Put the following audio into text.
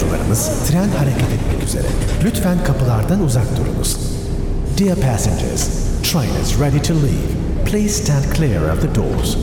yolcularımız, tren hareket etmek üzere. Lütfen kapılardan uzak durunuz. Dear passengers, train is ready to leave. Please stand clear of the doors.